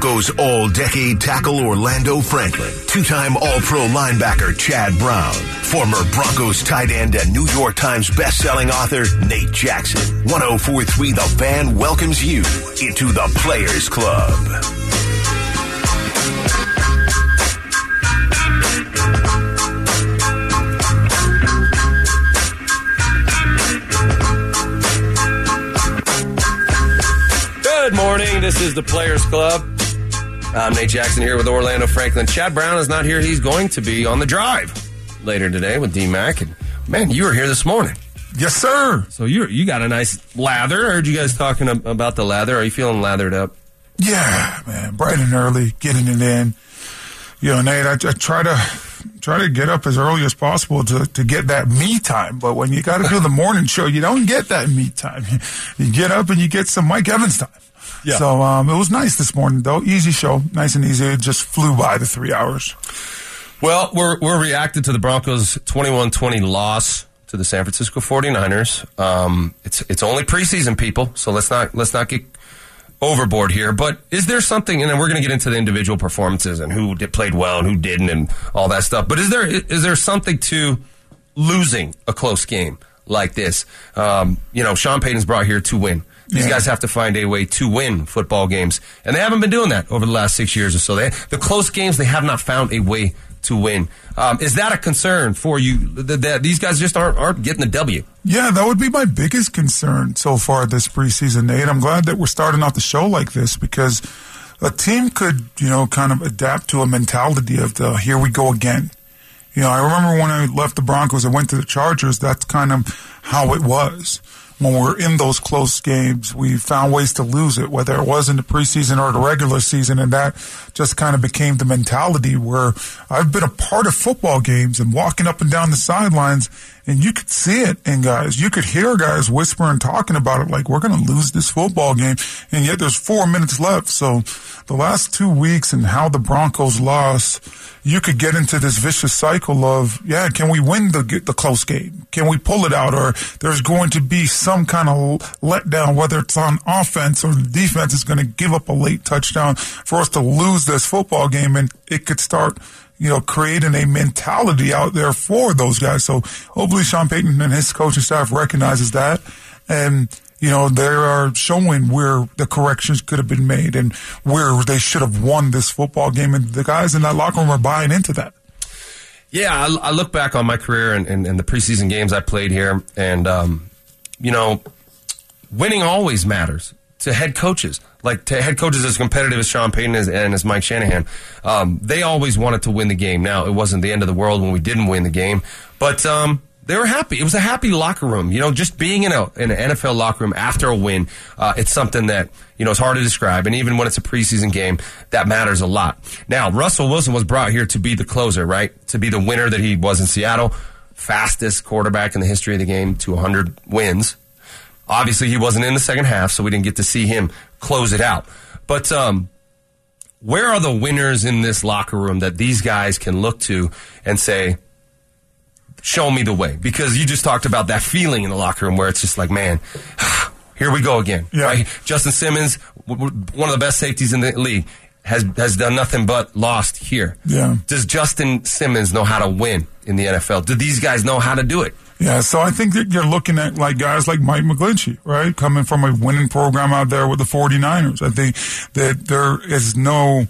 Broncos all-decade tackle Orlando Franklin, two-time All-Pro linebacker Chad Brown, former Broncos tight end and New York Times best-selling author Nate Jackson. 1043 The Fan welcomes you into the Players Club. Good morning. This is the Players Club. I'm Nate Jackson here with Orlando Franklin. Chad Brown is not here. He's going to be on the drive later today with D Mac. And man, you were here this morning. Yes, sir. So you you got a nice lather. I heard you guys talking about the lather. Are you feeling lathered up? Yeah, man. Bright and early, getting it in. You know, Nate, I, I try to try to get up as early as possible to, to get that me time. But when you got to do the morning show, you don't get that me time. You get up and you get some Mike Evans time. Yeah. So um, it was nice this morning, though. Easy show, nice and easy. It just flew by the three hours. Well, we're we're reacting to the Broncos' 21-20 loss to the San Francisco 49ers. Um, it's it's only preseason, people, so let's not let's not get overboard here. But is there something? And then we're going to get into the individual performances and who did, played well and who didn't and all that stuff. But is there is there something to losing a close game like this? Um, you know, Sean Payton's brought here to win. These yeah. guys have to find a way to win football games, and they haven't been doing that over the last six years or so. They, the close games, they have not found a way to win. Um, is that a concern for you? That, that, these guys just aren't aren't getting the W. Yeah, that would be my biggest concern so far this preseason, Nate. I'm glad that we're starting off the show like this because a team could, you know, kind of adapt to a mentality of the here we go again. You know, I remember when I left the Broncos I went to the Chargers. That's kind of how it was when we're in those close games, we found ways to lose it, whether it was in the preseason or the regular season. And that just kind of became the mentality where I've been a part of football games and walking up and down the sidelines and you could see it in guys. You could hear guys whispering, talking about it like, we're going to lose this football game. And yet there's four minutes left. So the last two weeks and how the Broncos lost, you could get into this vicious cycle of, yeah, can we win the the close game? Can we pull it out? Or there's going to be some kind of letdown, whether it's on offense or the defense is going to give up a late touchdown for us to lose this football game, and it could start. You know, creating a mentality out there for those guys. So hopefully Sean Payton and his coaching staff recognizes that. And you know, they are showing where the corrections could have been made and where they should have won this football game. And the guys in that locker room are buying into that. Yeah, I, I look back on my career and, and, and, the preseason games I played here, and, um, you know, winning always matters to head coaches. Like to head coaches as competitive as Sean Payton is, and as Mike Shanahan, um, they always wanted to win the game. Now it wasn't the end of the world when we didn't win the game, but um, they were happy. It was a happy locker room. You know, just being in, a, in an NFL locker room after a win, uh, it's something that, you know, it's hard to describe. And even when it's a preseason game, that matters a lot. Now, Russell Wilson was brought here to be the closer, right? To be the winner that he was in Seattle. Fastest quarterback in the history of the game to 100 wins. Obviously, he wasn't in the second half, so we didn't get to see him close it out. But, um, where are the winners in this locker room that these guys can look to and say, show me the way because you just talked about that feeling in the locker room where it's just like, man, here we go again. Yeah. Right? Justin Simmons, one of the best safeties in the league, has has done nothing but lost here. Yeah. Does Justin Simmons know how to win in the NFL? Do these guys know how to do it? Yeah, so I think that you're looking at like guys like Mike McGlinchey, right? Coming from a winning program out there with the 49ers. I think that there is no,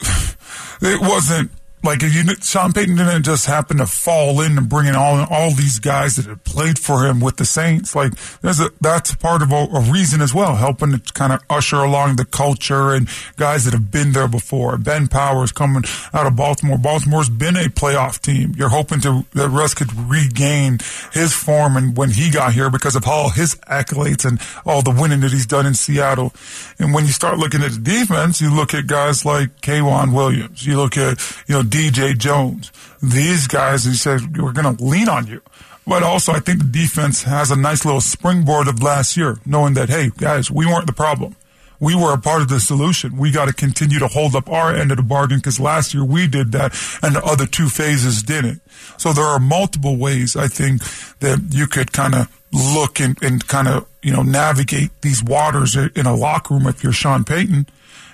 it wasn't like if you, Sean Payton didn't just happen to fall in and bring in all all these guys that had played for him with the Saints. Like there's a that's part of a, a reason as well, helping to kind of usher along the culture and guys that have been there before. Ben Powers coming out of Baltimore. Baltimore's been a playoff team. You're hoping to that Russ could regain his form and when he got here because of all his accolades and all the winning that he's done in Seattle. And when you start looking at the defense, you look at guys like K'Waun Williams. You look at you know DJ Jones. These guys, he said, we're going to lean on you. But also, I think the defense has a nice little springboard of last year, knowing that, hey, guys, we weren't the problem. We were a part of the solution. We got to continue to hold up our end of the bargain because last year we did that and the other two phases didn't. So there are multiple ways I think that you could kind of look and, and kind of, you know, navigate these waters in a locker room if you're Sean Payton.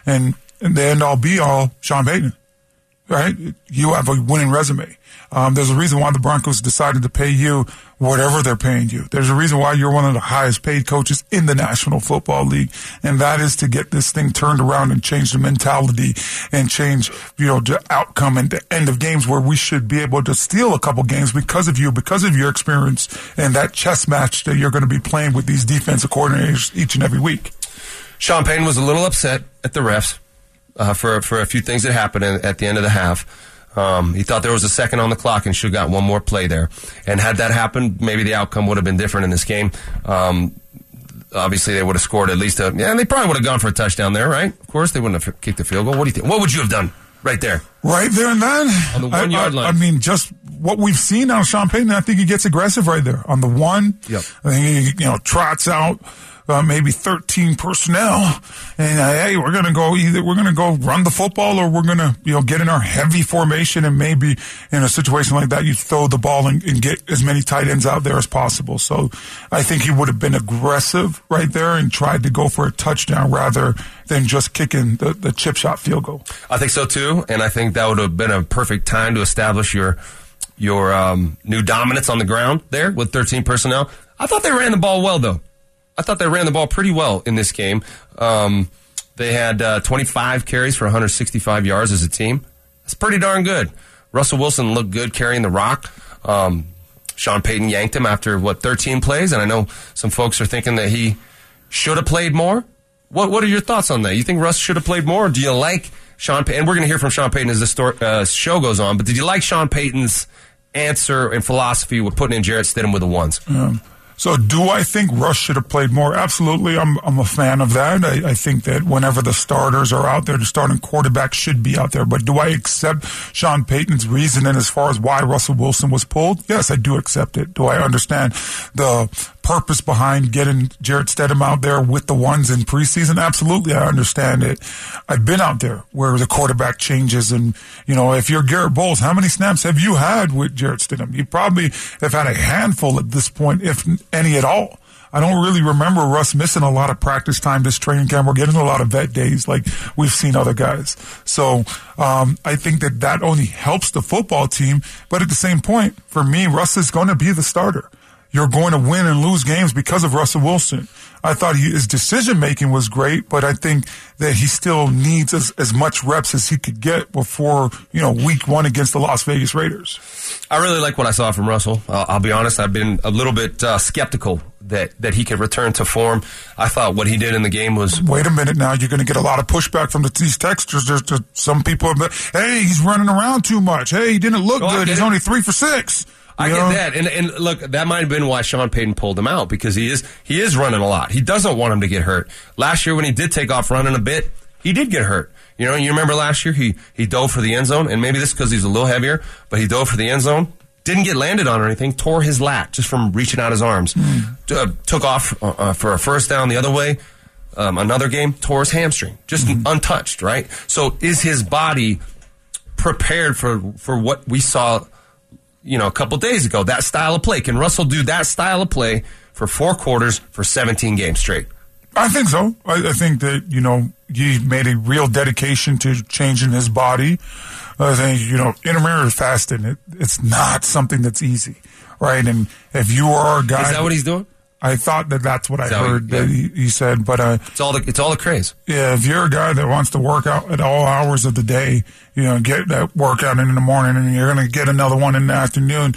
And and the end all be all Sean Payton, right? You have a winning resume. Um, there's a reason why the Broncos decided to pay you whatever they're paying you. There's a reason why you're one of the highest paid coaches in the National Football League, and that is to get this thing turned around and change the mentality and change, you know, the outcome and the end of games where we should be able to steal a couple games because of you, because of your experience and that chess match that you're going to be playing with these defensive coordinators each and every week. Sean Payton was a little upset at the refs uh, for for a few things that happened at the end of the half. Um, he thought there was a second on the clock and should have got one more play there. And had that happened, maybe the outcome would have been different in this game. Um, obviously, they would have scored at least a. Yeah, they probably would have gone for a touchdown there, right? Of course, they wouldn't have kicked the field goal. What do you think? What would you have done right there? Right there and then. On the one I, yard I, line. I mean, just what we've seen now, Sean Payton, I think he gets aggressive right there on the one. Yep. I think he, you know, trots out. Uh, maybe 13 personnel, and uh, hey, we're gonna go either we're gonna go run the football or we're gonna you know get in our heavy formation and maybe in a situation like that you throw the ball and, and get as many tight ends out there as possible. So I think he would have been aggressive right there and tried to go for a touchdown rather than just kicking the, the chip shot field goal. I think so too, and I think that would have been a perfect time to establish your your um, new dominance on the ground there with 13 personnel. I thought they ran the ball well though. I thought they ran the ball pretty well in this game. Um, they had uh, 25 carries for 165 yards as a team. That's pretty darn good. Russell Wilson looked good carrying the rock. Um, Sean Payton yanked him after what 13 plays, and I know some folks are thinking that he should have played more. What What are your thoughts on that? You think Russ should have played more? Or do you like Sean Payton? And we're going to hear from Sean Payton as the story, uh, show goes on. But did you like Sean Payton's answer and philosophy with putting in Jarrett Stidham with the ones? Um, so, do I think Russ should have played more? Absolutely, I'm I'm a fan of that. I, I, think that whenever the starters are out there, the starting quarterback should be out there. But do I accept Sean Payton's reasoning as far as why Russell Wilson was pulled? Yes, I do accept it. Do I understand the purpose behind getting Jarrett Stidham out there with the ones in preseason? Absolutely, I understand it. I've been out there where the quarterback changes, and you know, if you're Garrett Bolles, how many snaps have you had with Jarrett Stidham? You probably have had a handful at this point, if any at all. I don't really remember Russ missing a lot of practice time this training camp. We're getting a lot of vet days like we've seen other guys. So um, I think that that only helps the football team. But at the same point, for me, Russ is going to be the starter you're going to win and lose games because of Russell Wilson. I thought he, his decision making was great, but I think that he still needs as, as much reps as he could get before, you know, week one against the Las Vegas Raiders. I really like what I saw from Russell. Uh, I'll be honest, I've been a little bit uh, skeptical that, that he could return to form. I thought what he did in the game was. Wait a minute now. You're going to get a lot of pushback from the, these texters. There's, there's some people, hey, he's running around too much. Hey, he didn't look good. He's only three for six. I get that, and and look, that might have been why Sean Payton pulled him out because he is he is running a lot. He doesn't want him to get hurt. Last year when he did take off running a bit, he did get hurt. You know, you remember last year he he dove for the end zone, and maybe this because he's a little heavier, but he dove for the end zone, didn't get landed on or anything, tore his lat just from reaching out his arms. Uh, took off uh, uh, for a first down the other way. Um, another game tore his hamstring, just untouched. Right. So is his body prepared for for what we saw? You know, a couple days ago, that style of play. Can Russell do that style of play for four quarters for 17 games straight? I think so. I, I think that you know he made a real dedication to changing his body. I think you know intermittent fasting. It, it's not something that's easy, right? And if you are a guy, Is that what he's doing? I thought that that's what I what- heard yeah. that he, he said. But uh, It's all the it's all the craze. yeah, if you're a guy that wants to work out at all hours of the day, you know, get that workout in in the morning, and you're going to get another one in the afternoon.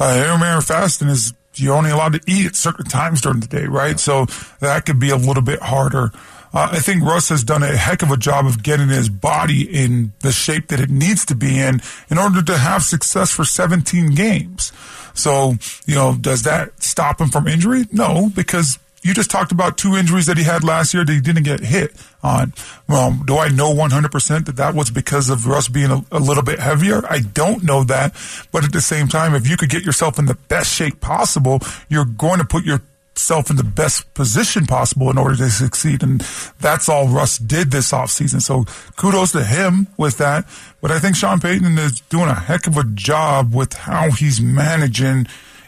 Uh, intermittent fasting is you're only allowed to eat at certain times during the day, right? So that could be a little bit harder. Uh, I think Russ has done a heck of a job of getting his body in the shape that it needs to be in in order to have success for 17 games. So, you know, does that stop him from injury? No, because you just talked about two injuries that he had last year that he didn't get hit on. Well, do I know 100% that that was because of Russ being a, a little bit heavier? I don't know that. But at the same time, if you could get yourself in the best shape possible, you're going to put yourself in the best position possible in order to succeed. And that's all Russ did this offseason. So kudos to him with that. But I think Sean Payton is doing a heck of a job with how he's managing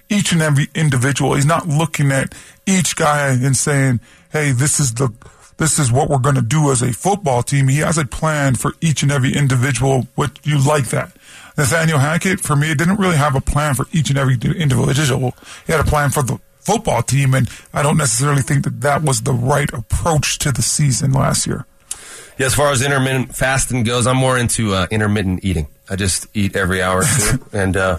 each and every individual. He's not looking at each guy and saying, "Hey, this is the this is what we're going to do as a football team. He has a plan for each and every individual. What you like that. Nathaniel Hackett, for me, didn't really have a plan for each and every individual. He had a plan for the football team, and I don't necessarily think that that was the right approach to the season last year. Yeah, as far as intermittent fasting goes, I'm more into uh, intermittent eating. I just eat every hour and uh,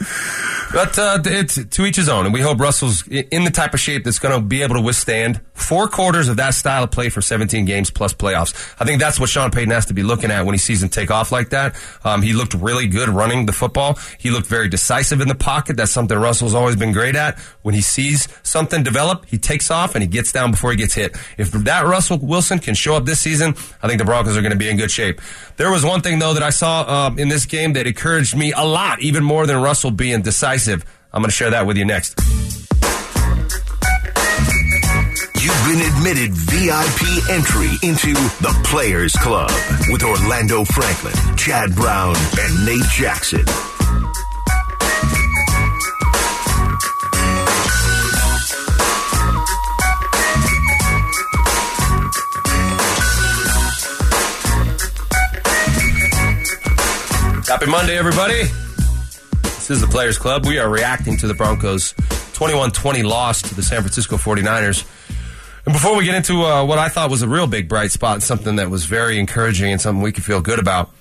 but uh, it's to each his own. And we hope Russell's in the type of shape that's going to be able to withstand four quarters of that style of play for 17 games plus playoffs. I think that's what Sean Payton has to be looking at when he sees him take off like that. Um, he looked really good running the football. He looked very decisive in the pocket. That's something Russell's always been great at. When he sees something develop, he takes off and he gets down before he gets hit. If that Russell Wilson can show up this season, I think the Broncos are going to be in good shape. There was one thing though that I saw um, in this game that encouraged me a lot, even more than Russell being decisive. I'm going to share that with you next. You've been admitted VIP entry into the Players Club with Orlando Franklin, Chad Brown, and Nate Jackson. Happy Monday, everybody. This is the Players Club. We are reacting to the Broncos' 21 20 loss to the San Francisco 49ers. And before we get into uh, what I thought was a real big bright spot something that was very encouraging and something we could feel good about,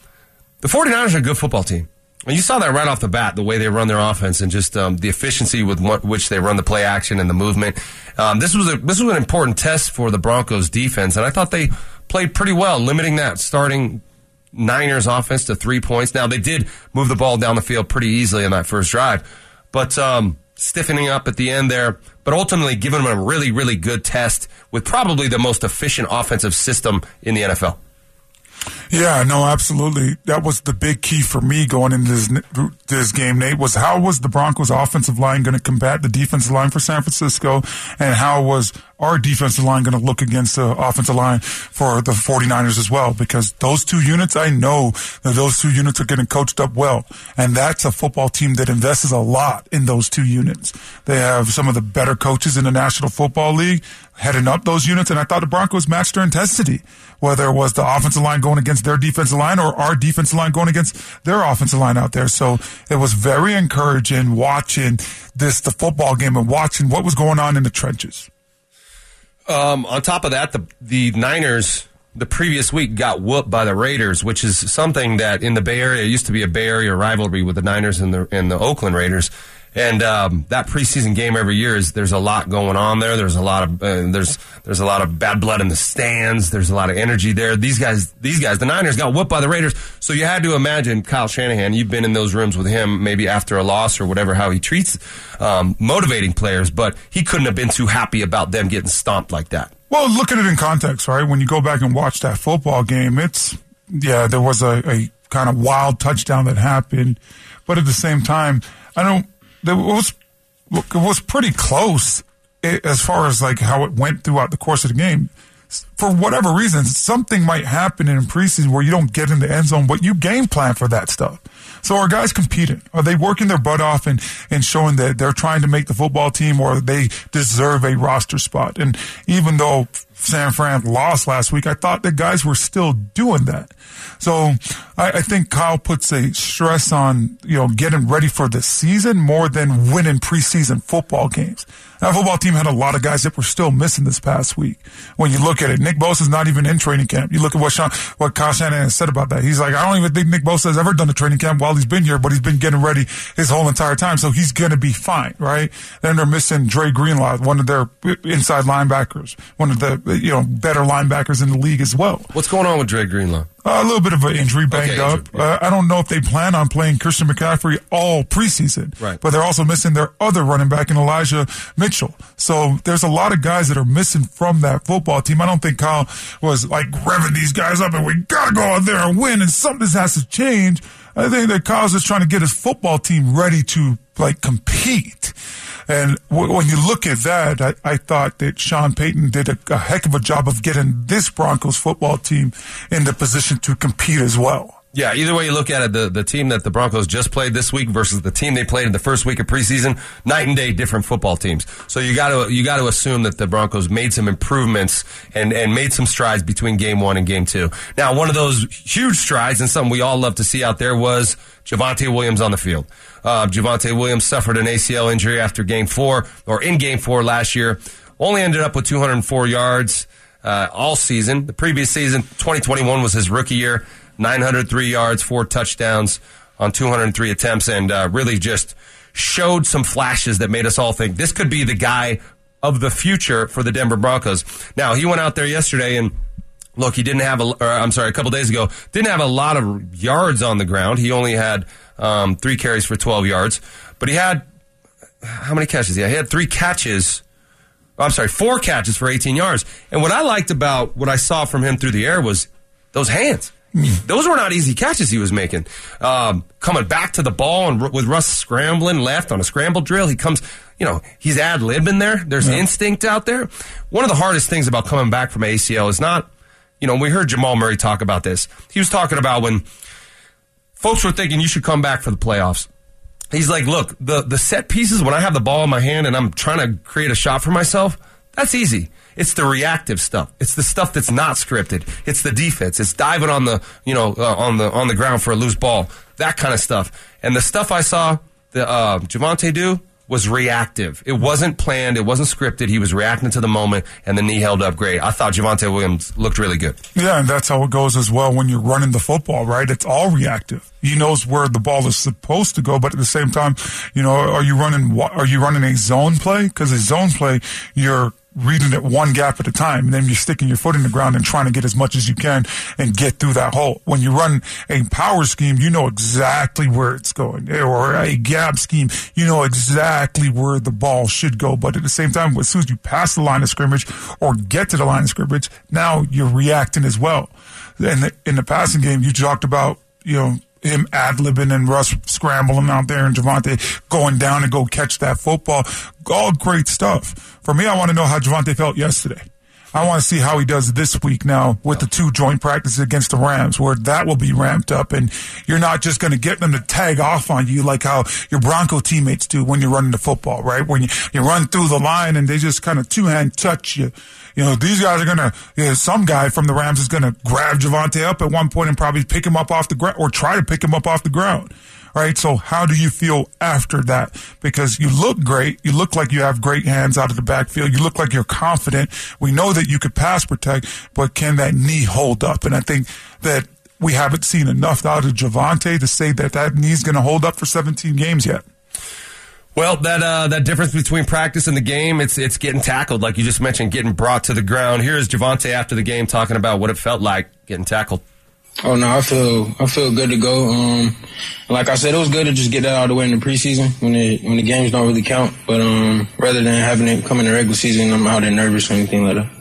the 49ers are a good football team. And you saw that right off the bat, the way they run their offense and just um, the efficiency with what, which they run the play action and the movement. Um, this was a, this was an important test for the Broncos defense, and I thought they played pretty well, limiting that starting Niners offense to three points. Now they did move the ball down the field pretty easily in that first drive, but um, stiffening up at the end there. But ultimately, giving them a really, really good test with probably the most efficient offensive system in the NFL. Yeah, no, absolutely. That was the big key for me going into this, this game, Nate, was how was the Broncos offensive line going to combat the defensive line for San Francisco and how was our defensive line going to look against the offensive line for the 49ers as well? Because those two units, I know that those two units are getting coached up well. And that's a football team that invests a lot in those two units. They have some of the better coaches in the National Football League heading up those units. And I thought the Broncos matched their intensity, whether it was the offensive line going against their defensive line or our defensive line going against their offensive line out there. So it was very encouraging watching this, the football game and watching what was going on in the trenches. Um, on top of that, the, the Niners the previous week got whooped by the Raiders, which is something that in the Bay Area used to be a Bay Area rivalry with the Niners and the and the Oakland Raiders. And um, that preseason game every year is there's a lot going on there. There's a lot of uh, there's there's a lot of bad blood in the stands. There's a lot of energy there. These guys, these guys, the Niners got whooped by the Raiders. So you had to imagine Kyle Shanahan. You've been in those rooms with him, maybe after a loss or whatever, how he treats um, motivating players. But he couldn't have been too happy about them getting stomped like that. Well, look at it in context, right? When you go back and watch that football game, it's yeah, there was a, a kind of wild touchdown that happened, but at the same time, I don't it was it was pretty close eh, as far as like how it went throughout the course of the game. For whatever reason, something might happen in preseason where you don't get in the end zone, but you game plan for that stuff. So are guys competing? Are they working their butt off and, and showing that they're trying to make the football team or they deserve a roster spot? And even though San Fran lost last week, I thought the guys were still doing that. So I, I, think Kyle puts a stress on, you know, getting ready for the season more than winning preseason football games. That football team had a lot of guys that were still missing this past week. When you look at it, Nick Bosa's not even in training camp. You look at what Sean, what Kyle Shanahan said about that. He's like, I don't even think Nick Bosa has ever done a training camp while he's been here, but he's been getting ready his whole entire time. So he's going to be fine, right? Then they're missing Dre Greenlaw, one of their inside linebackers, one of the, you know, better linebackers in the league as well. What's going on with Dre Greenlaw? A little bit of an injury, banged okay, up. yeah. uh, I don't know if they plan on playing Christian McCaffrey all preseason, right. but they're also missing their other running back in Elijah Mitchell. So there's a lot of guys that are missing from that football team. I don't think Kyle was like revving these guys up and we gotta go out there and win and something has to change. I think that Kyle's just trying to get his football team ready to like compete. And w- when you look at that, I, I thought that Sean Payton did a, a, heck of a job of getting this Broncos football team in the position to compete as well. Yeah, either way you look at it, the, the team that the Broncos just played this week versus the team they played in the first week of preseason, night and day different football teams. So you got to you got to assume that the Broncos made some improvements and and made some strides between game 1 and game 2. Now, one of those huge strides and something we all love to see out there was Javonte Williams on the field. Uh, Javonte Williams suffered an ACL injury after game 4 or in game 4 last year. Only ended up with 204 yards uh, all season. The previous season, 2021 was his rookie year. 903 yards, four touchdowns on 203 attempts, and uh, really just showed some flashes that made us all think this could be the guy of the future for the Denver Broncos. Now, he went out there yesterday and look, he didn't have a, or, I'm sorry, a couple days ago, didn't have a lot of yards on the ground. He only had um, three carries for 12 yards, but he had, how many catches? Yeah, he had three catches. Oh, I'm sorry, four catches for 18 yards. And what I liked about what I saw from him through the air was those hands. Those were not easy catches he was making. Um, coming back to the ball and with Russ scrambling left on a scramble drill, he comes, you know, he's ad libbing there. There's yeah. instinct out there. One of the hardest things about coming back from ACL is not, you know, we heard Jamal Murray talk about this. He was talking about when folks were thinking you should come back for the playoffs. He's like, look, the, the set pieces, when I have the ball in my hand and I'm trying to create a shot for myself, that's easy. It's the reactive stuff. It's the stuff that's not scripted. It's the defense. It's diving on the you know uh, on the on the ground for a loose ball. That kind of stuff. And the stuff I saw the uh, Javonte do was reactive. It wasn't planned. It wasn't scripted. He was reacting to the moment, and the knee held up great. I thought Javonte Williams looked really good. Yeah, and that's how it goes as well when you're running the football, right? It's all reactive. He knows where the ball is supposed to go, but at the same time, you know, are you running? Are you running a zone play? Because a zone play, you're reading it one gap at a time, and then you're sticking your foot in the ground and trying to get as much as you can and get through that hole. When you run a power scheme, you know exactly where it's going, or a gap scheme, you know exactly where the ball should go. But at the same time, as soon as you pass the line of scrimmage or get to the line of scrimmage, now you're reacting as well. And in, in the passing game, you talked about, you know, him ad libbing and Russ scrambling out there and Javonte going down and go catch that football. All great stuff. For me, I want to know how Javonte felt yesterday. I want to see how he does this week now with the two joint practices against the Rams, where that will be ramped up, and you're not just going to get them to tag off on you like how your Bronco teammates do when you're running the football, right? When you, you run through the line and they just kind of two hand touch you. You know, these guys are going to, you know, some guy from the Rams is going to grab Javonte up at one point and probably pick him up off the ground or try to pick him up off the ground. Right. So how do you feel after that? Because you look great. You look like you have great hands out of the backfield. You look like you're confident. We know that you could pass protect, but can that knee hold up? And I think that we haven't seen enough out of Javonte to say that that knee's going to hold up for 17 games yet. Well, that uh, that difference between practice and the game, it's it's getting tackled, like you just mentioned, getting brought to the ground. Here's Javonte after the game talking about what it felt like getting tackled. Oh no, I feel I feel good to go. Um, like I said, it was good to just get that out of the way in the preseason when it, when the games don't really count. But um, rather than having it come in the regular season, I'm out there nervous or anything like that.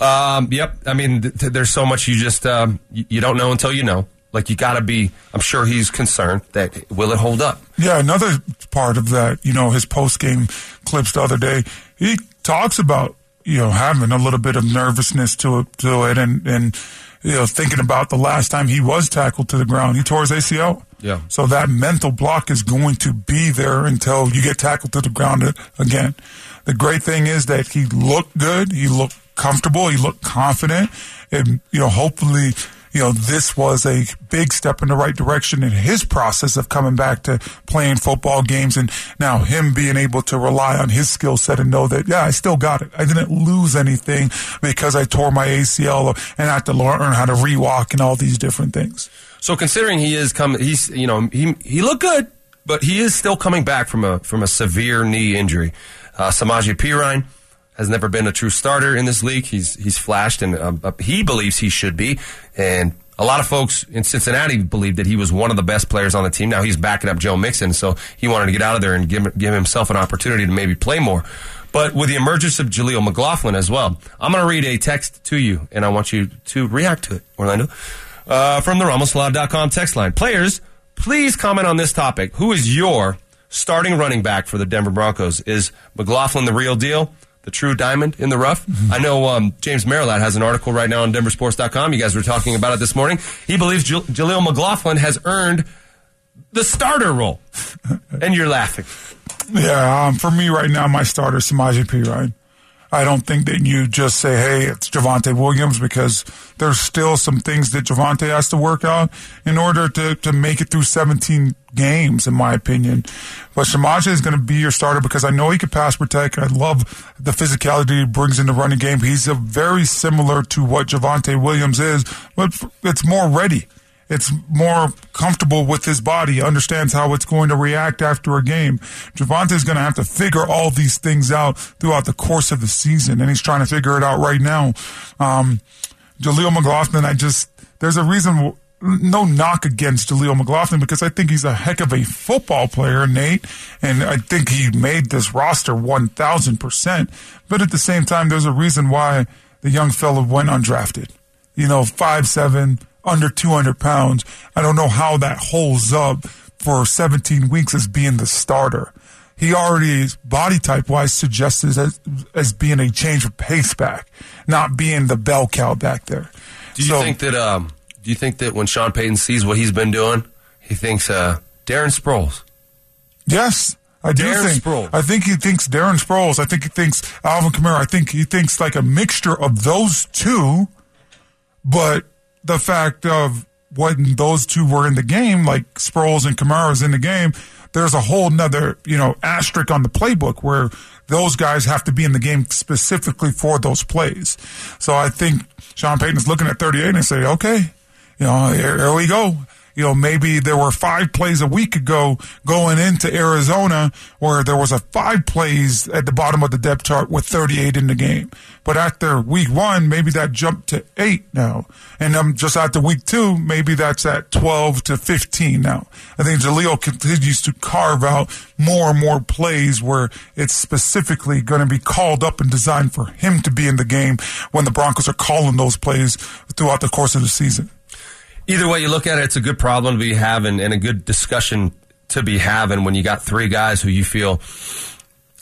Um, yep. I mean, th- th- there's so much you just um, you, you don't know until you know. Like you got to be. I'm sure he's concerned that will it hold up. Yeah, another part of that, you know, his post game clips the other day, he talks about you know having a little bit of nervousness to it, to it, and and you know, thinking about the last time he was tackled to the ground, he tore his ACL. Yeah. So that mental block is going to be there until you get tackled to the ground again. The great thing is that he looked good. He looked comfortable. He looked confident. And, you know, hopefully you know, this was a big step in the right direction in his process of coming back to playing football games. And now him being able to rely on his skill set and know that, yeah, I still got it. I didn't lose anything because I tore my ACL and I had to learn how to rewalk and all these different things. So considering he is coming, he's, you know, he, he looked good, but he is still coming back from a, from a severe knee injury. Uh, Samaje Perine, has never been a true starter in this league. He's he's flashed, and um, uh, he believes he should be. And a lot of folks in Cincinnati believe that he was one of the best players on the team. Now he's backing up Joe Mixon, so he wanted to get out of there and give give himself an opportunity to maybe play more. But with the emergence of Jaleel McLaughlin as well, I'm going to read a text to you, and I want you to react to it, Orlando, uh, from the RamosLaw.com text line. Players, please comment on this topic. Who is your starting running back for the Denver Broncos? Is McLaughlin the real deal? The true diamond in the rough. I know um, James Merilatt has an article right now on DenverSports.com. You guys were talking about it this morning. He believes J- Jaleel McLaughlin has earned the starter role, and you're laughing. Yeah, um, for me right now, my starter is Samaje Perine. I don't think that you just say, hey, it's Javonte Williams because there's still some things that Javonte has to work out in order to, to make it through 17 games, in my opinion. But Samaje is going to be your starter because I know he can pass protect. I love the physicality he brings in the running game. He's a very similar to what Javonte Williams is, but it's more ready it's more comfortable with his body, understands how it's going to react after a game. Javonte is going to have to figure all these things out throughout the course of the season, and he's trying to figure it out right now. Um, Jaleel McLaughlin, I just, there's a reason, no knock against Jaleel McLaughlin because I think he's a heck of a football player, Nate, and I think he made this roster 1,000%. But at the same time, there's a reason why the young fellow went undrafted. You know, five seven, under 200 pounds. I don't know how that holds up for 17 weeks as being the starter. He already, is body type wise, suggested as, as being a change of pace back, not being the bell cow back there. Do you so, think that? Um, do you think that when Sean Payton sees what he's been doing, he thinks uh, Darren Sproles? Yes, I do Darren think. Sproles. I think he thinks Darren Sproles. I think he thinks Alvin Kamara. I think he thinks like a mixture of those two, but the fact of when those two were in the game, like Sproles and Kamara's in the game, there's a whole nother, you know, asterisk on the playbook where those guys have to be in the game specifically for those plays. So I think Sean Payton's looking at 38 and say, okay, you know, here, here we go you know, maybe there were five plays a week ago going into Arizona where there was a five plays at the bottom of the depth chart with 38 in the game. But after week one, maybe that jumped to eight now. And um, just after week two, maybe that's at 12 to 15 now. I think Jaleel continues to carve out more and more plays where it's specifically going to be called up and designed for him to be in the game when the Broncos are calling those plays throughout the course of the season either way you look at it, it's a good problem to be having and a good discussion to be having when you got three guys who you feel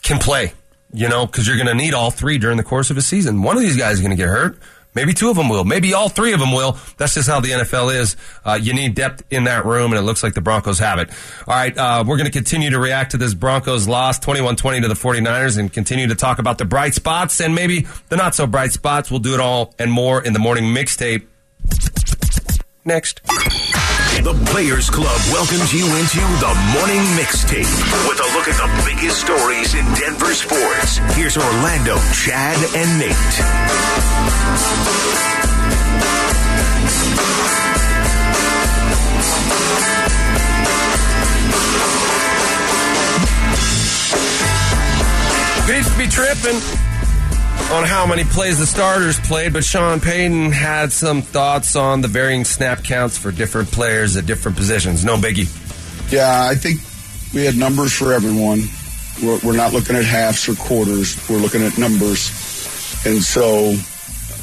can play, you know, because you're going to need all three during the course of a season. One of these guys is going to get hurt. Maybe two of them will. Maybe all three of them will. That's just how the NFL is. Uh, you need depth in that room, and it looks like the Broncos have it. All right, uh, we're going to continue to react to this Broncos loss, 21-20 to the 49ers, and continue to talk about the bright spots and maybe the not so bright spots. We'll do it all and more in the morning mixtape. Next. The Players Club welcomes you into the morning mixtape with a look at the biggest stories in Denver sports. Here's Orlando, Chad, and Nate. Beats be tripping on how many plays the starters played, but Sean Payton had some thoughts on the varying snap counts for different players at different positions. No biggie. Yeah, I think we had numbers for everyone. We're, we're not looking at halves or quarters. We're looking at numbers. And so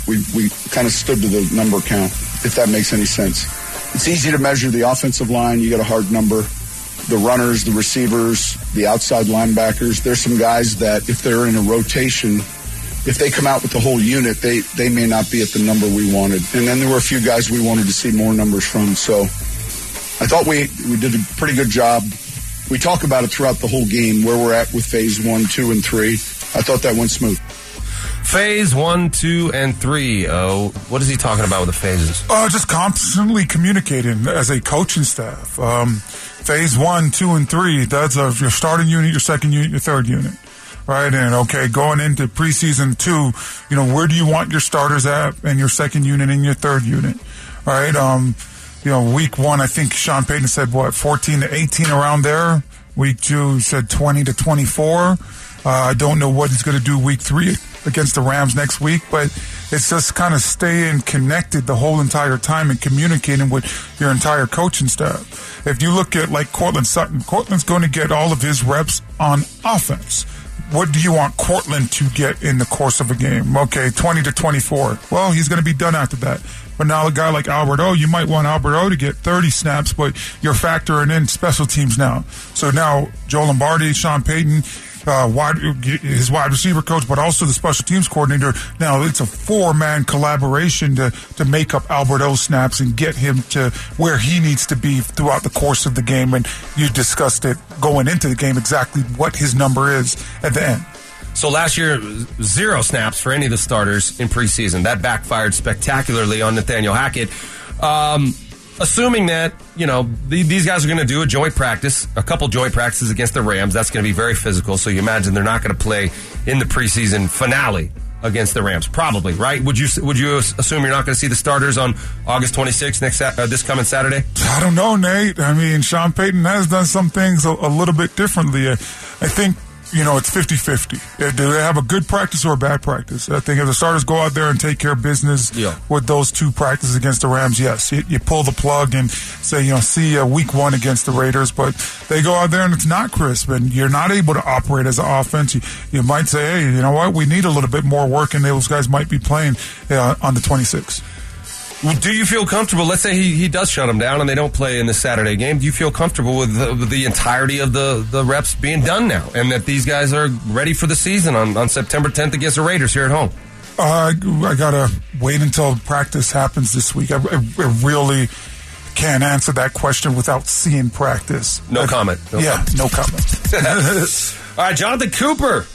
we, we kind of stood to the number count, if that makes any sense. It's easy to measure the offensive line. You get a hard number. The runners, the receivers, the outside linebackers. There's some guys that, if they're in a rotation, if they come out with the whole unit, they they may not be at the number we wanted. And then there were a few guys we wanted to see more numbers from. So I thought we we did a pretty good job. We talk about it throughout the whole game where we're at with phase one, two, and three. I thought that went smooth. Phase one, two, and three. Oh, what is he talking about with the phases? Uh, just constantly communicating as a coaching staff. Um, phase one, two, and three. That's a, your starting unit, your second unit, your third unit right? And okay, going into preseason two, you know, where do you want your starters at and your second unit and your third unit, right? Um, you know, week one, I think Sean Payton said what, 14 to 18 around there. Week two said 20 to 24. Uh, I don't know what he's going to do week three against the Rams next week, but it's just kind of staying connected the whole entire time and communicating with your entire coaching staff. If you look at like Courtland Sutton, Courtland's going to get all of his reps on offense what do you want Courtland to get in the course of a game? Okay, 20 to 24. Well, he's going to be done after that. But now a guy like Albert O, you might want Albert O to get 30 snaps, but you're factoring in special teams now. So now Joe Lombardi, Sean Payton, uh, wide, his wide receiver coach, but also the special teams coordinator. Now it's a four man collaboration to, to make up Albert O snaps and get him to where he needs to be throughout the course of the game. And you discussed it going into the game exactly what his number is at the end. So last year, zero snaps for any of the starters in preseason. That backfired spectacularly on Nathaniel Hackett. Um, assuming that you know the, these guys are going to do a joint practice, a couple joint practices against the Rams. That's going to be very physical. So you imagine they're not going to play in the preseason finale against the Rams. Probably, right? Would you would you assume you're not going to see the starters on August 26th next uh, this coming Saturday? I don't know, Nate. I mean, Sean Payton has done some things a, a little bit differently. I think you know, it's 50 50. Do they have a good practice or a bad practice? I think if the starters go out there and take care of business yeah. with those two practices against the Rams, yes, you, you, pull the plug and say, you know, see a week one against the Raiders, but they go out there and it's not crisp and you're not able to operate as an offense. You, you might say, hey, you know what, we need a little bit more work and those guys might be playing uh, on the 26th. Do you feel comfortable? Let's say he, he does shut them down and they don't play in the Saturday game. Do you feel comfortable with the, with the entirety of the, the reps being done now and that these guys are ready for the season on, on September 10th against the Raiders here at home? Uh, I got to wait until practice happens this week. I, I, really can't answer that question without seeing practice. No I, comment. No yeah, comment. no comment. All right, Jonathan Cooper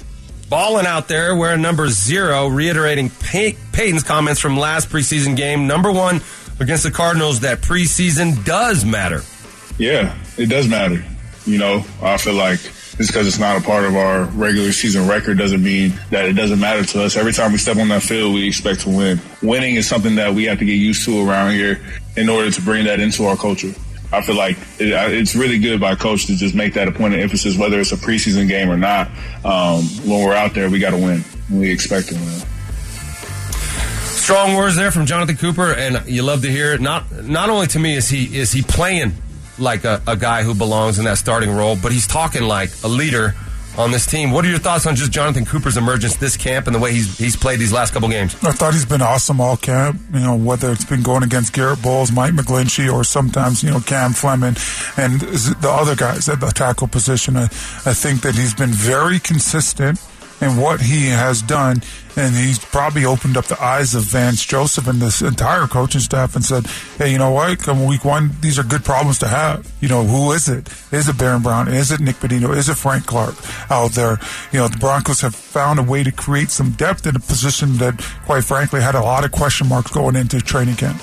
balling out there wearing number zero, reiterating Pey- Peyton's comments from last preseason game. Number one against the Cardinals, that preseason does matter. Yeah, it does matter. You know, I feel like just because it's not a part of our regular season record doesn't mean that it doesn't matter to us. Every time we step on that field, we expect to win. Winning is something that we have to get used to around here in order to bring that into our culture. I feel like it, it's really good by coach to just make that a point of emphasis, whether it's a preseason game or not. Um, when we're out there, we got to win. We expect to win. Strong words there from Jonathan Cooper, and you love to hear it. Not not only to me is he is he playing like a, a guy who belongs in that starting role, but he's talking like a leader on this team. What are your thoughts on just Jonathan Cooper's emergence this camp and the way he's he's played these last couple games? I thought he's been awesome all camp. You know, whether it's been going against Garrett Bolles, Mike McGlinchey, or sometimes you know Cam Fleming and the other guys at the tackle position. I, I think that he's been very consistent and what he has done. And he's probably opened up the eyes of Vance Joseph and this entire coaching staff and said, hey, you know what? Come week one, these are good problems to have. You know, who is it? Is it Baron Brown? Is it Nick Bonitto? Is it Frank Clark out there? You know, the Broncos have found a way to create some depth in a position that, quite frankly, had a lot of question marks going into training camp.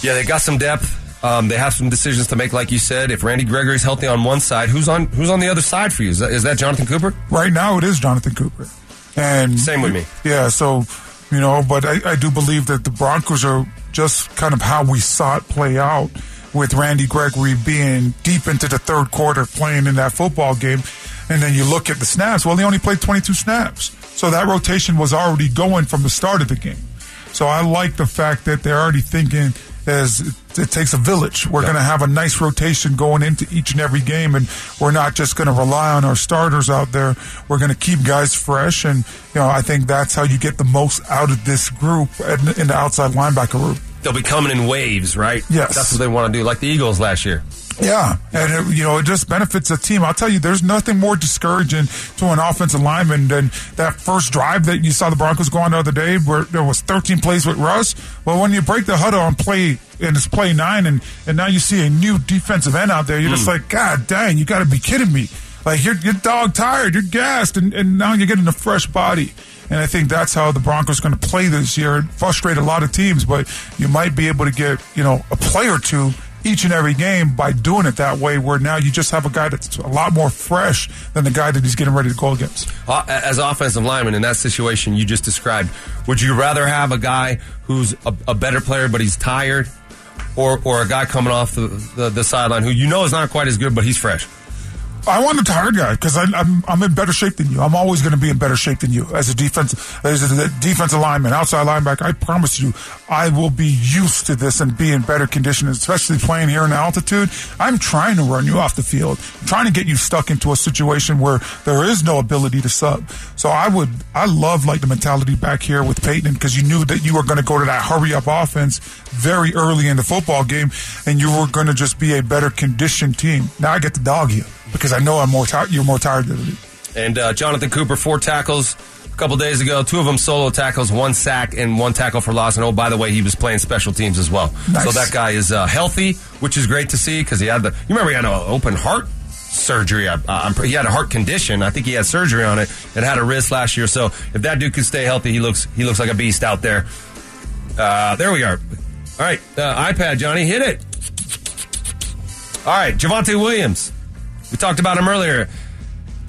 Yeah, they got some depth. Um, they have some decisions to make, like you said. If Randy Gregory's healthy on one side, who's on who's on the other side for you? Is that, is that Jonathan Cooper? Right now, it is Jonathan Cooper. And same with me. Yeah. So, you know, but I, I do believe that the Broncos are just kind of how we saw it play out with Randy Gregory being deep into the third quarter playing in that football game. And then you look at the snaps. Well, he only played 22 snaps. So that rotation was already going from the start of the game. So I like the fact that they're already thinking as it takes a village. We're going to have a nice rotation going into each and every game, and we're not just going to rely on our starters out there. We're going to keep guys fresh, and you know I think that's how you get the most out of this group in the outside linebacker group. They'll be coming in waves, right? Yes, that's what they want to do, like the Eagles last year. Yeah, and it, you know it just benefits the team. I'll tell you, there's nothing more discouraging to an offensive lineman than that first drive that you saw the Broncos go on the other day, where there was 13 plays with Russ. Well, when you break the huddle on play and it's play nine, and and now you see a new defensive end out there, you're mm. just like, God dang, you got to be kidding me! Like you're you're dog tired, you're gassed, and, and now you're getting a fresh body. And I think that's how the Broncos are going to play this year. Frustrate a lot of teams, but you might be able to get you know a play or two each and every game by doing it that way, where now you just have a guy that's a lot more fresh than the guy that he's getting ready to go against. Uh, as offensive lineman in that situation you just described, would you rather have a guy who's a, a better player but he's tired, or or a guy coming off the, the, the sideline who you know is not quite as good but he's fresh? I want a tired guy because I'm I'm in better shape than you. I'm always going to be in better shape than you as a defense as a defensive lineman, outside linebacker. I promise you, I will be used to this and be in better condition, especially playing here in altitude. I'm trying to run you off the field, I'm trying to get you stuck into a situation where there is no ability to sub. So I would I love like the mentality back here with Peyton because you knew that you were going to go to that hurry up offense very early in the football game, and you were going to just be a better conditioned team. Now I get to dog you because I know I'm more tired. You're more tired than me. And uh, Jonathan Cooper, four tackles a couple days ago. Two of them solo tackles, one sack, and one tackle for loss. And oh, by the way, he was playing special teams as well. Nice. So that guy is uh, healthy, which is great to see because he had the. You remember he had an open heart surgery. I, I'm, he had a heart condition. I think he had surgery on it and had a wrist last year. So if that dude can stay healthy, he looks he looks like a beast out there. Uh, there we are. All right, uh, iPad, Johnny, hit it. All right, Javonte Williams. We talked about him earlier.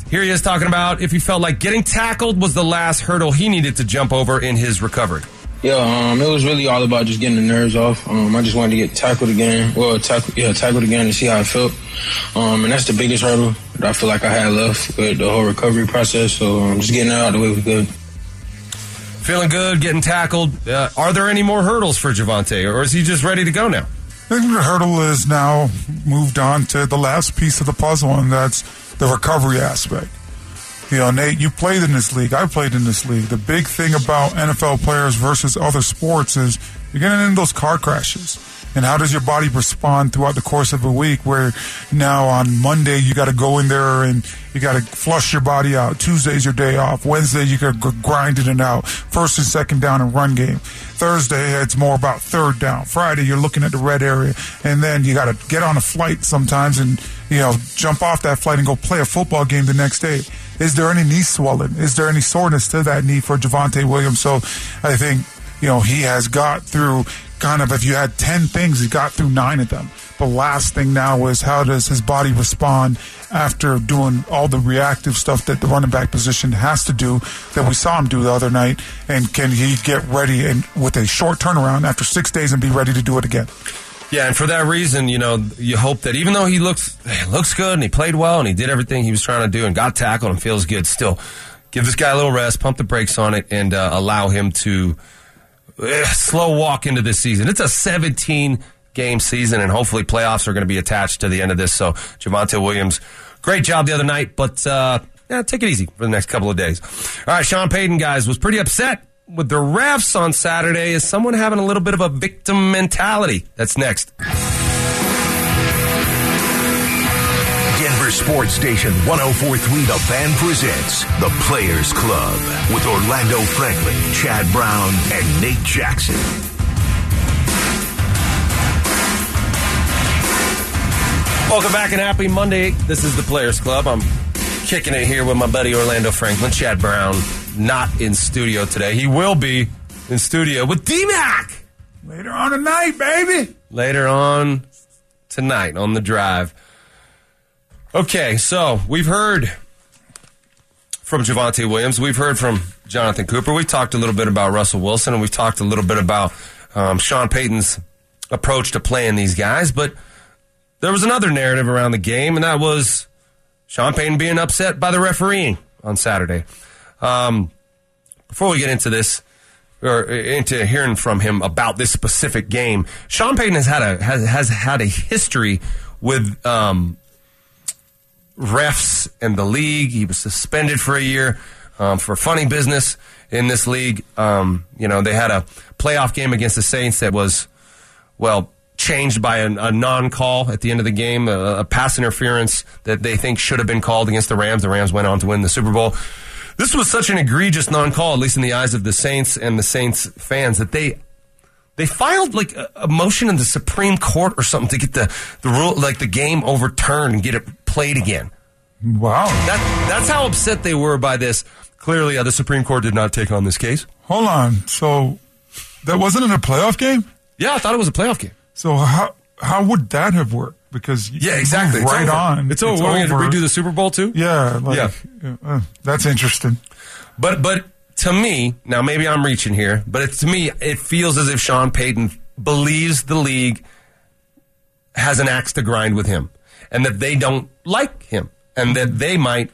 Here he is talking about if he felt like getting tackled was the last hurdle he needed to jump over in his recovery. Yeah, um, it was really all about just getting the nerves off. Um, I just wanted to get tackled again. Well, tackle, yeah, tackled again to see how I felt. Um, and that's the biggest hurdle that I feel like I had left with the whole recovery process. So um, just getting that out of the way was good. Feeling good, getting tackled. Uh, are there any more hurdles for Javonte, or is he just ready to go now? I hurdle is now moved on to the last piece of the puzzle, and that's the recovery aspect. You know, Nate, you played in this league. I played in this league. The big thing about NFL players versus other sports is you're getting in those car crashes. And how does your body respond throughout the course of a week where now on Monday you got to go in there and you got to flush your body out. Tuesday's your day off. Wednesday you got to grind it and out. First and second down and run game. Thursday it's more about third down. Friday you're looking at the red area. And then you got to get on a flight sometimes and, you know, jump off that flight and go play a football game the next day. Is there any knee swelling? Is there any soreness to that knee for Javonte Williams? So I think, you know, he has got through kind of, if you had 10 things, he got through nine of them. The last thing now is how does his body respond after doing all the reactive stuff that the running back position has to do that we saw him do the other night? And can he get ready and with a short turnaround after six days and be ready to do it again? Yeah, and for that reason, you know, you hope that even though he looks looks good and he played well and he did everything he was trying to do and got tackled and feels good, still give this guy a little rest, pump the brakes on it, and uh, allow him to slow walk into this season. It's a 17 game season, and hopefully playoffs are going to be attached to the end of this. So Javonte Williams, great job the other night, but uh, yeah, take it easy for the next couple of days. All right, Sean Payton, guys, was pretty upset with the refs on Saturday. Is someone having a little bit of a victim mentality? That's next. Denver Sports Station 1043 The Fan presents The Players Club with Orlando Franklin, Chad Brown, and Nate Jackson. Welcome back and happy Monday. This is the Players Club. I'm kicking it here with my buddy Orlando Franklin, Chad Brown, not in studio today. He will be in studio with DMAC Later on tonight, baby. later on tonight on the drive. Okay, so we've heard from Javonte Williams. We've heard from Jonathan Cooper. We've talked a little bit about Russell Wilson, and we've talked a little bit about um, Sean Payton's approach to playing these guys. But there was another narrative around the game, and that was Sean Payton being upset by the refereeing on Saturday. Um, before we get into this, or into hearing from him about this specific game, Sean Payton has had a has, has had a history with um, refs and the league. He was suspended for a year um, for funny business in this league. Um, you know, they had a playoff game against the Saints that was, well, changed by a, a non-call at the end of the game, a, a pass interference that they think should have been called against the Rams. The Rams went on to win the Super Bowl. This was such an egregious non-call, at least in the eyes of the Saints and the Saints fans, that they they filed like a, a motion in the Supreme Court or something to get the the rule, like the game overturned and get it played again. Wow. That that's how upset they were by this. Clearly, uh, the Supreme Court did not take on this case. Hold on. So that wasn't in a playoff game? Yeah, I thought it was a playoff game. So how how would that have worked? Because Yeah, exactly. Right over. on. It's over. We're going to redo the Super Bowl too. Yeah, like, Yeah. uh, that's interesting. But but to me, now maybe I'm reaching here, but it, to me, it feels as if Sean Payton believes the league has an axe to grind with him, and that they don't like him, and that they might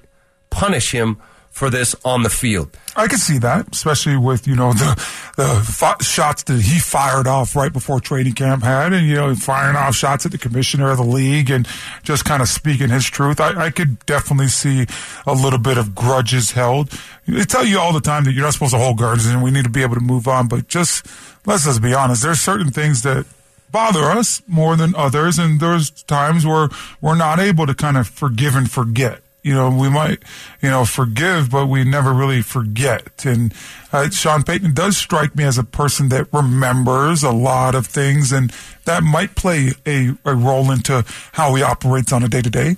punish him for this on the field. I can see that, especially with you know the the shots that he fired off right before training camp had, and you know firing off shots at the commissioner of the league and just kind of speaking his truth. I, I could definitely see a little bit of grudges held. They tell you all the time that you're not supposed to hold grudges, and we need to be able to move on. But just let's just be honest. There's certain things that bother us more than others, and there's times where we're not able to kind of forgive and forget. You know, we might, you know, forgive, but we never really forget. And uh, Sean Payton does strike me as a person that remembers a lot of things, and that might play a, a role into how he operates on a day to day.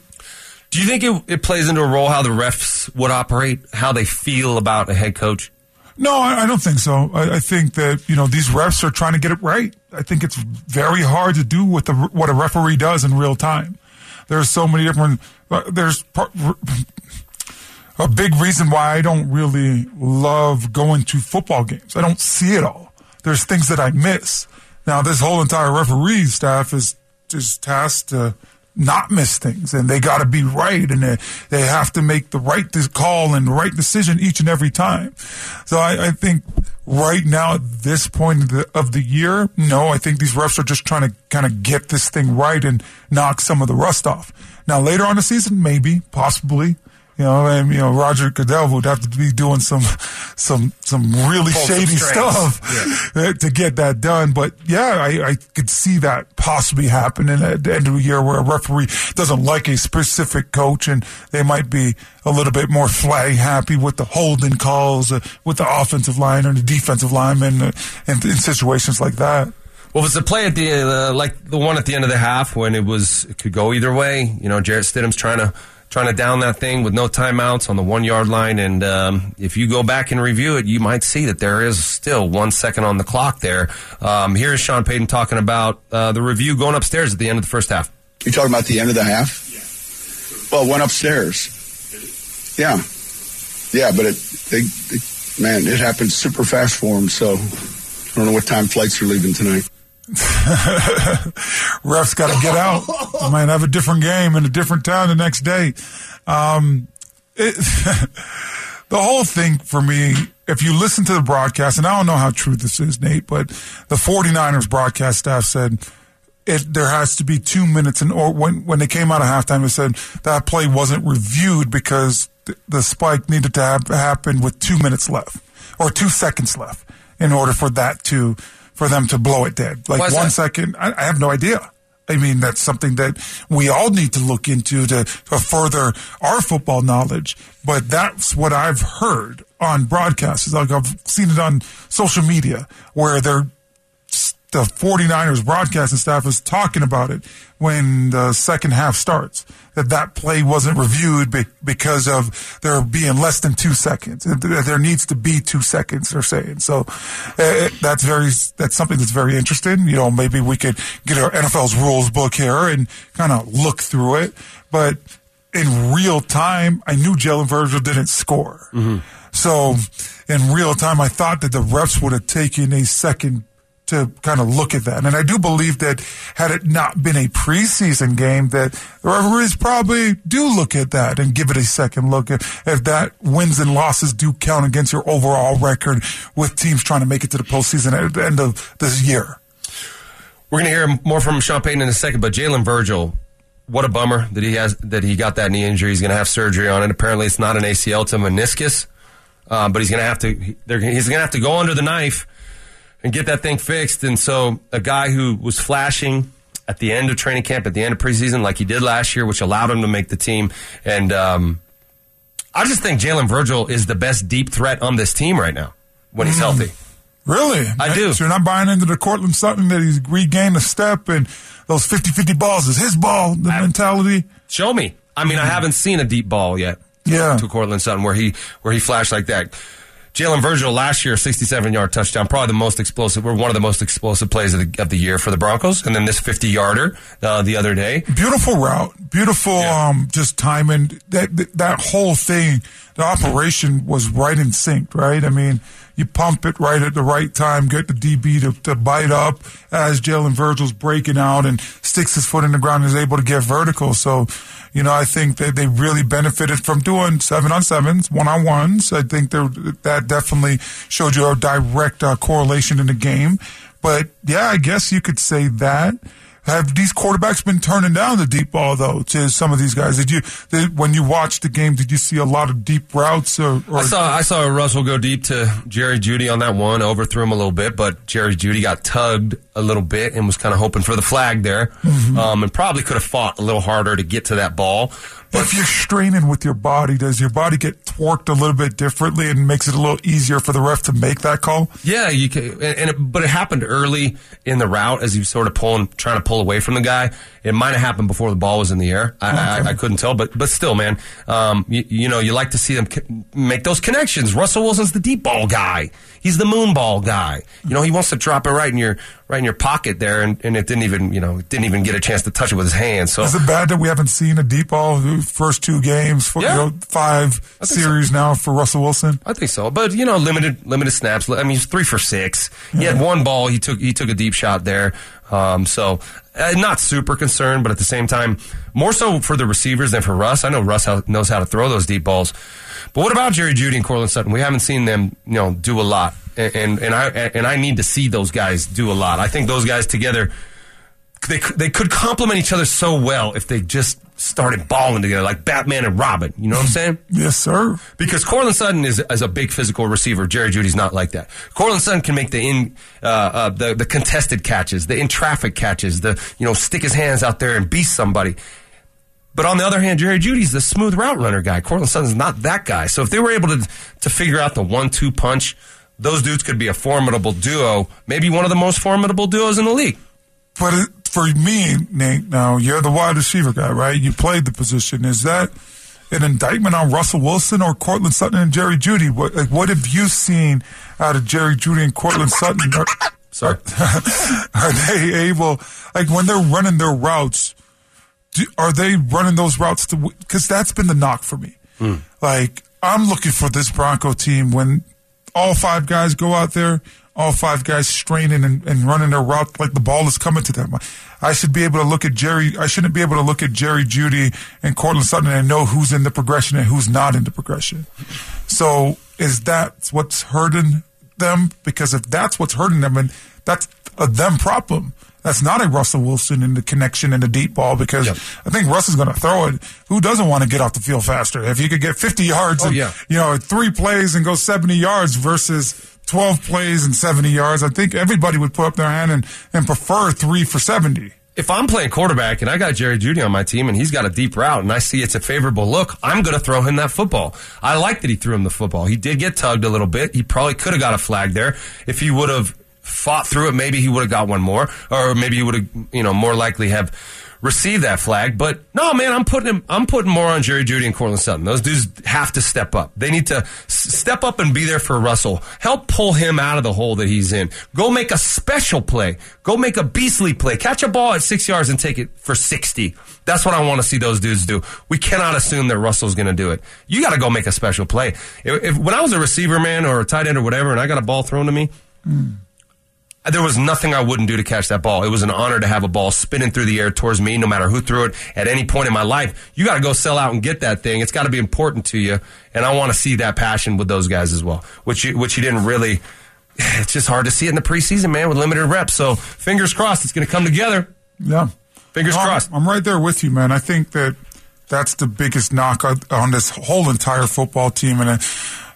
Do you think it, it plays into a role how the refs would operate, how they feel about a head coach? No, I, I don't think so. I, I, think that you know these refs are trying to get it right. I think it's very hard to do what the what a referee does in real time. There's so many different. Uh, there's a big reason why I don't really love going to football games. I don't see it all. There's things that I miss. Now, this whole entire referee staff is is tasked to not miss things and they got to be right and they, they have to make the right call and the right decision each and every time. So I, I think right now at this point of the, of the year, no, I think these refs are just trying to kind of get this thing right and knock some of the rust off. Now later on the season, maybe, possibly, you know, and you know Roger Goodell would have to be doing some, some, some really Pull shady some stuff yeah. to get that done. But yeah, I, I could see that possibly happening at the end of the year where a referee doesn't like a specific coach and they might be a little bit more flag happy with the holding calls uh, with the offensive line or the defensive lineman uh, in, in situations like that. Well, it's a play at the uh, like the one at the end of the half when it was it could go either way. You know, Jarrett Stidham's trying to trying to down that thing with no timeouts on the one yard line. And um, if you go back and review it, you might see that there is still one second on the clock there. Um, here's Sean Payton talking about uh, the review going upstairs at the end of the first half. You talking about the end of the half? Yeah. Well, went upstairs. Yeah, yeah, but it, they, they, man, it happened super fast for them. So I don't know what time flights are leaving tonight. Refs got to get out. I might have a different game in a different town the next day. Um, it, the whole thing for me, if you listen to the broadcast, and I don't know how true this is, Nate, but the 49ers broadcast staff said it, there has to be two minutes. And or when, when they came out of halftime, they said that play wasn't reviewed because the, spike needed to have, happen with two minutes left or two seconds left in order for that to for them to blow it dead. Like one that? second, I, I, have no idea. I mean, that's something that we all need to look into to, to further our football knowledge. But that's what I've heard on broadcasts. Like I've seen it on social media where they're the 49ers broadcasting staff is talking about it when the second half starts. That that play wasn't reviewed be, because of there being less than two seconds. There needs to be two seconds. They're saying so. Uh, that's very that's something that's very interesting. You know, maybe we could get our NFL's rules book here and kind of look through it. But in real time, I knew Jalen Virgil didn't score. Mm-hmm. So in real time, I thought that the refs would have taken a second to kind of look at that. And I do believe that had it not been a preseason game, that the referees probably do look at that and give it a second look at if that wins and losses do count against your overall record with teams trying to make it to the postseason at the end of this year. We're going to hear more from Sean Payton in a second, but Jalen Virgil, what a bummer that he has that he got that knee injury. He's going to have surgery on it. Apparently, it's not an ACL; it's a meniscus. Uh, but he's going to have to. He's going to have to go under the knife and get that thing fixed. And so a guy who was flashing at the end of training camp, at the end of preseason, like he did last year, which allowed him to make the team. And um, I just think Jalen Virgil is the best deep threat on this team right now when he's mm. healthy. Really? I do. So you're not buying into the Courtland Sutton that he's regained a step and those 50-50 balls is his ball, the I, mentality? Show me. I mean, mm. I haven't seen a deep ball yet. Yeah. To Courtland Sutton where he where he flashed like that. Jalen Virgil last year, 67 yard touchdown, probably the most explosive, or one of the most explosive plays of the, of the year for the Broncos. And then this 50 yarder uh, the other day. Beautiful route, beautiful, yeah. um, just timing. That, that, that whole thing, the operation was right in sync, right? I mean, you pump it right at the right time, get the DB to, to bite up as Jalen Virgil's breaking out and sticks his foot in the ground and is able to get vertical. So, you know, I think that they really benefited from doing seven on sevens, one on ones. I think that definitely showed you a direct uh, correlation in the game. But yeah, I guess you could say that. Have these quarterbacks been turning down the deep ball though to some of these guys? Did you did, when you watched the game? Did you see a lot of deep routes? Or, or, I saw I saw Russell go deep to Jerry Jeudy on that one, overthrew him a little bit, but Jerry Jeudy got tugged a little bit and was kind of hoping for the flag there, mm-hmm. um, and probably could have fought a little harder to get to that ball. If you're straining with your body, does your body get torqued a little bit differently and makes it a little easier for the ref to make that call? Yeah, you can, and, and it, but it happened early in the route as you sort of pulling, trying to pull away from the guy. It might have happened before the ball was in the air. I, I, I couldn't tell, but but still, man, um, you, you know, you like to see them make those connections. Russell Wilson's the deep ball guy. He's the moon ball guy. You know, he wants to drop it right in your right in your pocket there, and, and it didn't even you know didn't even get a chance to touch it with his hand. So Is it bad that we haven't seen a deep ball the first two games for Yeah. you know, five series now for Russell Wilson? I think so, but you know, limited limited snaps. I mean, he's three for six. He had one ball. He took he took a deep shot there. Um, so uh, not super concerned, but at the same time, more so for the receivers than for Russ. I know Russ how, knows how to throw those deep balls. But what about Jerry Jeudy and Courtland Sutton? We haven't seen them, you know, do a lot, and and, and I and I need to see those guys do a lot. I think those guys together they could- they could complement each other so well if they just started balling together like Batman and Robin. You know what I'm saying? Yes, sir. Because Courtland Sutton is, is a big physical receiver. Jerry Jeudy's not like that. Courtland Sutton can make the in uh, uh, the the contested catches, the in traffic catches, the you know stick his hands out there and beat somebody. But on the other hand, Jerry Jeudy's the smooth route runner guy. Courtland Sutton's not that guy. So if they were able to to figure out the one two punch, those dudes could be a formidable duo. Maybe one of the most formidable duos in the league. But it, for me, Nate, now you're the wide receiver guy, right? You played the position. Is that an indictment on Russell Wilson or Courtland Sutton and Jerry Jeudy? What, like, what have you seen out of Jerry Jeudy and Courtland Sutton? Are, Sorry. are they able, like, when they're running their routes, do, are they running those routes to? Because that's been the knock for me. Hmm. Like, I'm looking for this Bronco team when all five guys go out there, all five guys straining and, and running their route like the ball is coming to them. I should be able to look at Jerry. I shouldn't be able to look at Jerry Jeudy and Courtland Sutton and know who's in the progression and who's not in the progression. So is that what's hurting them? Because if that's what's hurting them, and that's a them problem. That's not a Russell Wilson in the connection in the deep ball because Yep. I think Russ is going to throw it. Who doesn't want to get off the field faster? If you could get 50 yards, Oh, and, yeah. you know, three plays and go 70 yards versus 12 plays and 70 yards, I think everybody would put up their hand and, and prefer three for 70. if I'm playing quarterback and I got Jerry Jeudy on my team and he's got a deep route and I see it's a favorable look, I'm going to throw him that football. I like that he threw him the football. He did get tugged a little bit. He probably could have got a flag there. If he would have fought through it, maybe he would have got one more, or maybe he would have, you know, more likely have received that flag. But no, man, I'm putting him, I'm putting more on Jerry Jeudy and Courtland Sutton. Those dudes have to step up. They need to s- step up and be there for Russell. Help pull him out of the hole that he's in. Go make a special play. Go make a beastly play. Catch a ball at six yards and take it for 60. That's what I want to see those dudes do. We cannot assume that Russell's going to do it. You got to go make a special play. If, if when I was a receiver man or a tight end or whatever, and I got a ball thrown to me, hmm. There was nothing I wouldn't do to catch that ball. It was an honor to have a ball spinning through the air towards me, no matter who threw it at any point in my life. You got to go sell out and get that thing. It's got to be important to you, and I want to see that passion with those guys as well, which you, which you didn't really. It's just hard to see it in the preseason, man, with limited reps. So fingers crossed, it's going to come together. Yeah. Fingers No, crossed. I'm right there with you, man. I think that that's the biggest knock on, this whole entire football team. And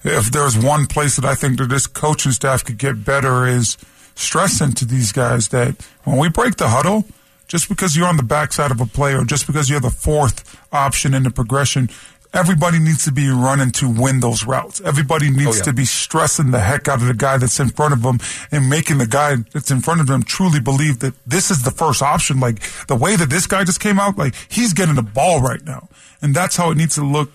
if there's one place that I think that this coaching staff could get better is stressing to these guys that when we break the huddle, just because you're on the backside of a play or just because you're the fourth option in the progression, everybody needs to be running to win those routes. Everybody oh, needs Oh, yeah. to be stressing the heck out of the guy that's in front of them and making the guy that's in front of them truly believe that this is the first option. Like the way that this guy just came out, like he's getting the ball right now. And that's how it needs to look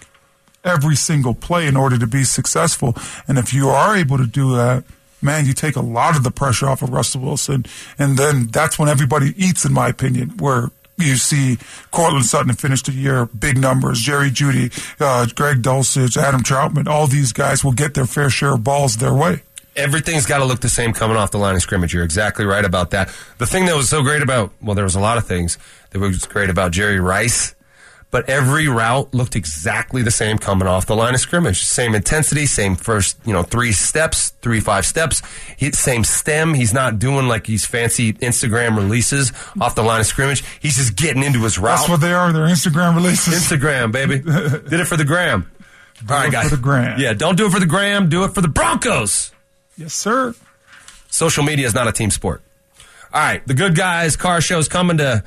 every single play in order to be successful. And if you are able to do that, man, you take a lot of the pressure off of Russell Wilson. And then that's when everybody eats, in my opinion, where you see Courtland Sutton finish the year, big numbers, Jerry Jeudy, uh, Greg Dulcich, Adam Trautman, all these guys will get their fair share of balls their way. everything's got to look the same coming off the line of scrimmage. You're exactly right about that. The thing that was so great about, well, there was a lot of things that was great about Jerry Rice, but every route looked exactly the same coming off the line of scrimmage. Same intensity, same first, you know, three steps, three, five steps. He, same stem. He's not doing like these fancy Instagram releases off the line of scrimmage. He's just getting into his route. That's what they are, their Instagram releases. Instagram, baby. Did it for the gram. All right, guys. for the gram. Yeah, don't do it for the gram. Do it for the Broncos. yes, sir. Social media is not a team sport. All right, the good guys car show's coming to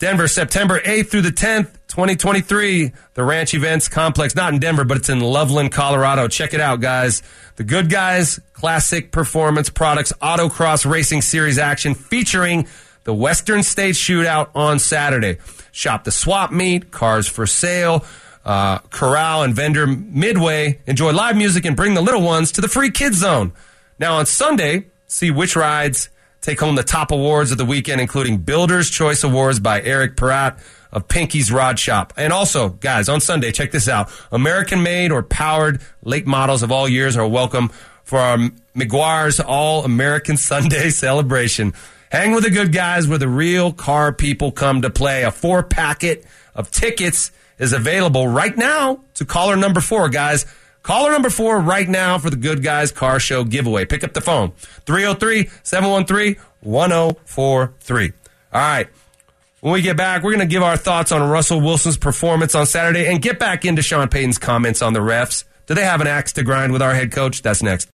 Denver, September 8th through the 10th, 2023. The Ranch Events Complex, not in Denver, but it's in Loveland, Colorado. Check it out, guys. The Good Guys Classic Performance Products Autocross Racing Series action featuring the Western States Shootout on Saturday. Shop the swap meet, cars for sale, uh, corral and vendor midway. Enjoy live music and bring the little ones to the free kids zone. Now on Sunday, see which rides take home the top awards of the weekend, including Builder's Choice Awards by Eric Peratt of Pinkee's Rod Shop. And also, guys, on Sunday, check this out. American made or powered late models of all years are welcome for our Meguiar's All American Sunday celebration. Hang with the good guys where the real car people come to play. A four packet of tickets is available right now to caller number four, guys. Caller number four right now for the Good Guys Car Show giveaway. Pick up the phone 303 713 1043. All right. When we get back, we're going to give our thoughts on Russell Wilson's performance on Saturday and get back into Sean Payton's comments on the refs. Do they have an axe to grind with our head coach? That's next.